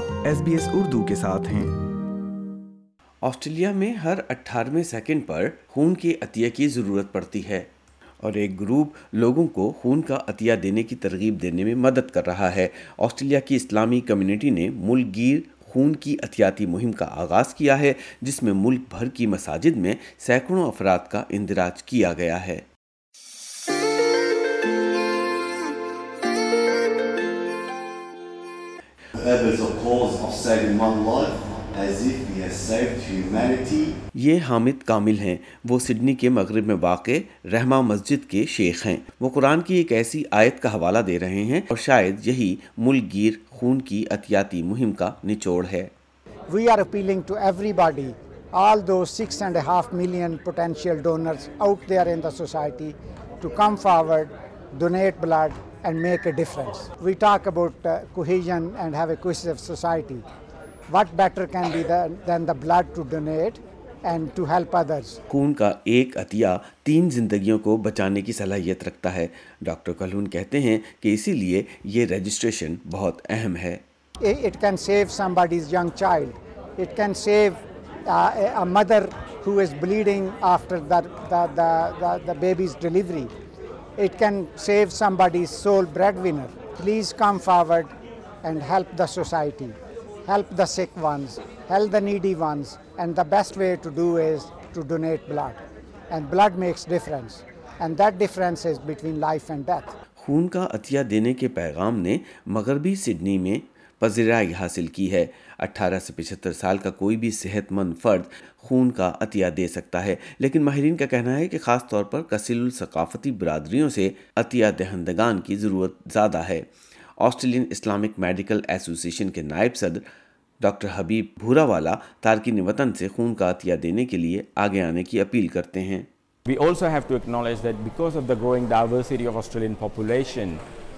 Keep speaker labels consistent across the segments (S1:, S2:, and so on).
S1: آپ S B S Urdu کے ساتھ ہیں
S2: آسٹریلیا میں ہر اٹھارہویں سیکنڈ پر خون کے عطیہ کی ضرورت پڑتی ہے اور ایک گروپ لوگوں کو خون کا عطیہ دینے کی ترغیب دینے میں مدد کر رہا ہے آسٹریلیا کی اسلامی کمیونٹی نے ملک گیر خون کی عطیاتی مہم کا آغاز کیا ہے جس میں ملک بھر کی مساجد میں سینکڑوں افراد کا اندراج کیا گیا ہے یہ حامد کامل ہیں وہ سڈنی کے مغرب میں واقع رحمہ مسجد کے شیخ ہیں وہ قرآن کی ایک ایسی آیت کا حوالہ دے رہے ہیں اور شاید یہی ملگیر خون کی اتیاتی مہم کا نچوڑ ہے
S3: we are appealing to everybody all two six and half million potential donors out there in the society to come forward
S2: donate blood ایک عطیہ تین زندگیوں کو بچانے کی صلاحیت رکھتا ہے ڈاکٹر کلون کہتے ہیں کہ اسی لیے یہ رجسٹریشن بہت اہم ہے
S3: مدرس it can save some ones, please come forward and help the society help the do is help the needy And and the best way blood makes is between life and death
S2: خون کا عطیہ دینے کے پیغام نے مغربی Sydney میں پذیرائی حاصل کی ہے اٹھارہ سے پچھتر سال کا کوئی بھی صحت مند فرد خون کا عطیہ دے سکتا ہے لیکن ماہرین کا کہنا ہے کہ خاص طور پر کثیر الثقافتی برادریوں سے عطیہ دہندگان کی ضرورت زیادہ ہے آسٹریلین اسلامک میڈیکل ایسوسیشن کے نائب صدر ڈاکٹر حبیب بھورا والا تارکین وطن سے خون کا عطیہ دینے کے لیے آگے آنے کی اپیل کرتے ہیں
S4: We also have to acknowledge that because of the growing diversity of Australian population,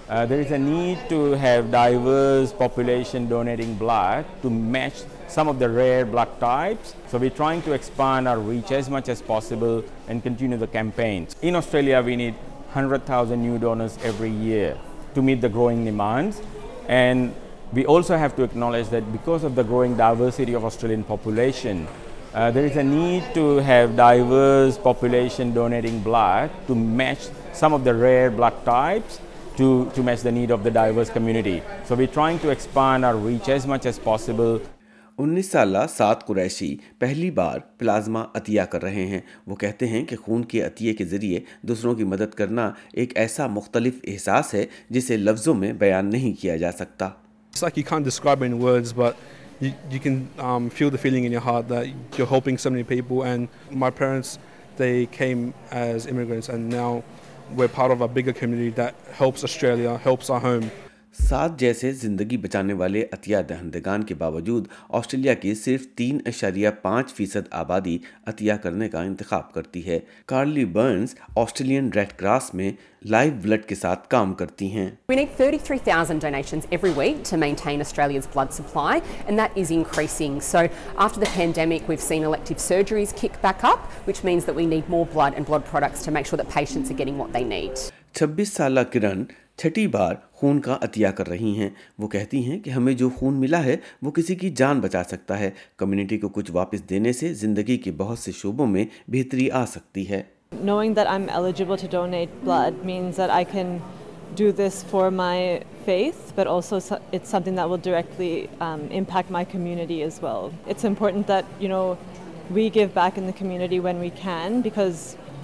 S4: Uh, there is a need to have diverse population donating blood to match some of the rare blood types. So we're trying to expand our reach as much as possible and continue the campaign. In Australia, we need 100,000 new donors every year to meet the growing demands. And we also have to acknowledge that because of the growing diversity of Australian population, uh, there is a need to have diverse population donating blood to match some of the rare blood types. to, to match the need of the diverse community. So we're trying to expand our reach as much as possible.
S2: انیس سالہ سات قریشی پہلی بار plasma عطیہ کر رہے ہیں وہ کہتے ہیں کہ خون کے عطیے کے ذریعے دوسروں کی مدد کرنا ایک ایسا مختلف احساس ہے جسے لفظوں میں بیان نہیں کیا جا سکتا
S5: like way far of the bigger helps Australia helps a him
S2: سات جیسے زندگی بچانے والے عطیہ دہندگان کے باوجود آسٹریلیا کی صرف تین اشاریہ پانچ فیصد آبادی عطیہ کرنے کا انتخاب کرتی ہے Carly Burns Australian Red Cross میں لائیو بلڈ کے ساتھ کام کرتی ہیں
S6: We we need need need. 33,000 donations every week to to maintain Australia's blood blood blood supply and and that that that is increasing. So after the pandemic we've seen elective surgeries kick back up which means more products make sure patients are getting what they
S2: چھبیس سالہ کرن چھٹی بار خون کا عطیہ کر رہی ہیں وہ کہتی ہیں کہ ہمیں جو خون ملا ہے وہ کسی کی جان بچا سکتا ہے کمیونٹی کو کچھ واپس دینے سے زندگی کے بہت سے شعبوں میں بہتری آ سکتی ہے
S7: most in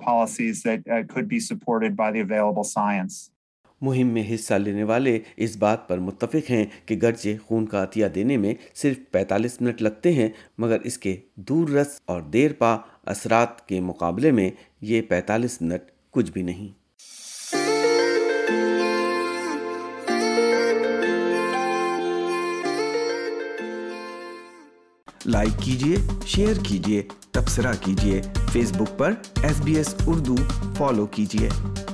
S7: policies by science
S2: مہم میں حصہ لینے والے اس بات پر متفق ہیں کہ گرچے خون کا عطیہ دینے میں صرف پینتالیس منٹ لگتے ہیں مگر اس کے دور رس اور دیر پا اثرات کے مقابلے میں یہ پینتالیس منٹ کچھ بھی نہیں
S1: لائک کیجیے شیئر کیجیے تبصرہ کیجیے
S2: فیس بک پر S B S Urdu follow کیجیے